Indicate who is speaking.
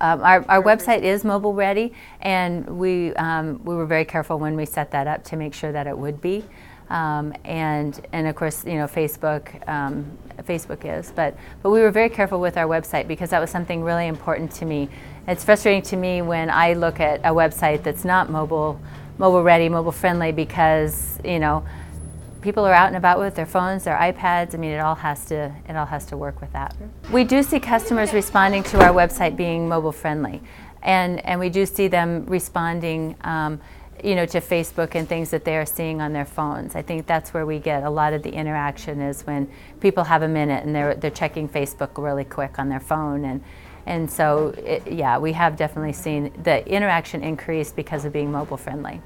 Speaker 1: Um, our, our website is mobile ready, and we, um, we were very careful when we set that up to make sure that it would be. Um, and, and of course, you know, Facebook, um, Facebook is. But, but we were very careful with our website because that was something really important to me. It's frustrating to me when I look at a website that's not mobile, mobile ready, mobile friendly because, you know, people are out and about with their phones, their iPads. I mean, it all has to it all has to work with that. We do see customers responding to our website being mobile friendly, and and we do see them responding. Um, you know, to Facebook and things that they are seeing on their phones. I think that's where we get a lot of the interaction is when people have a minute and they're they're checking Facebook really quick on their phone and and so it, yeah, we have definitely seen the interaction increase because of being mobile friendly.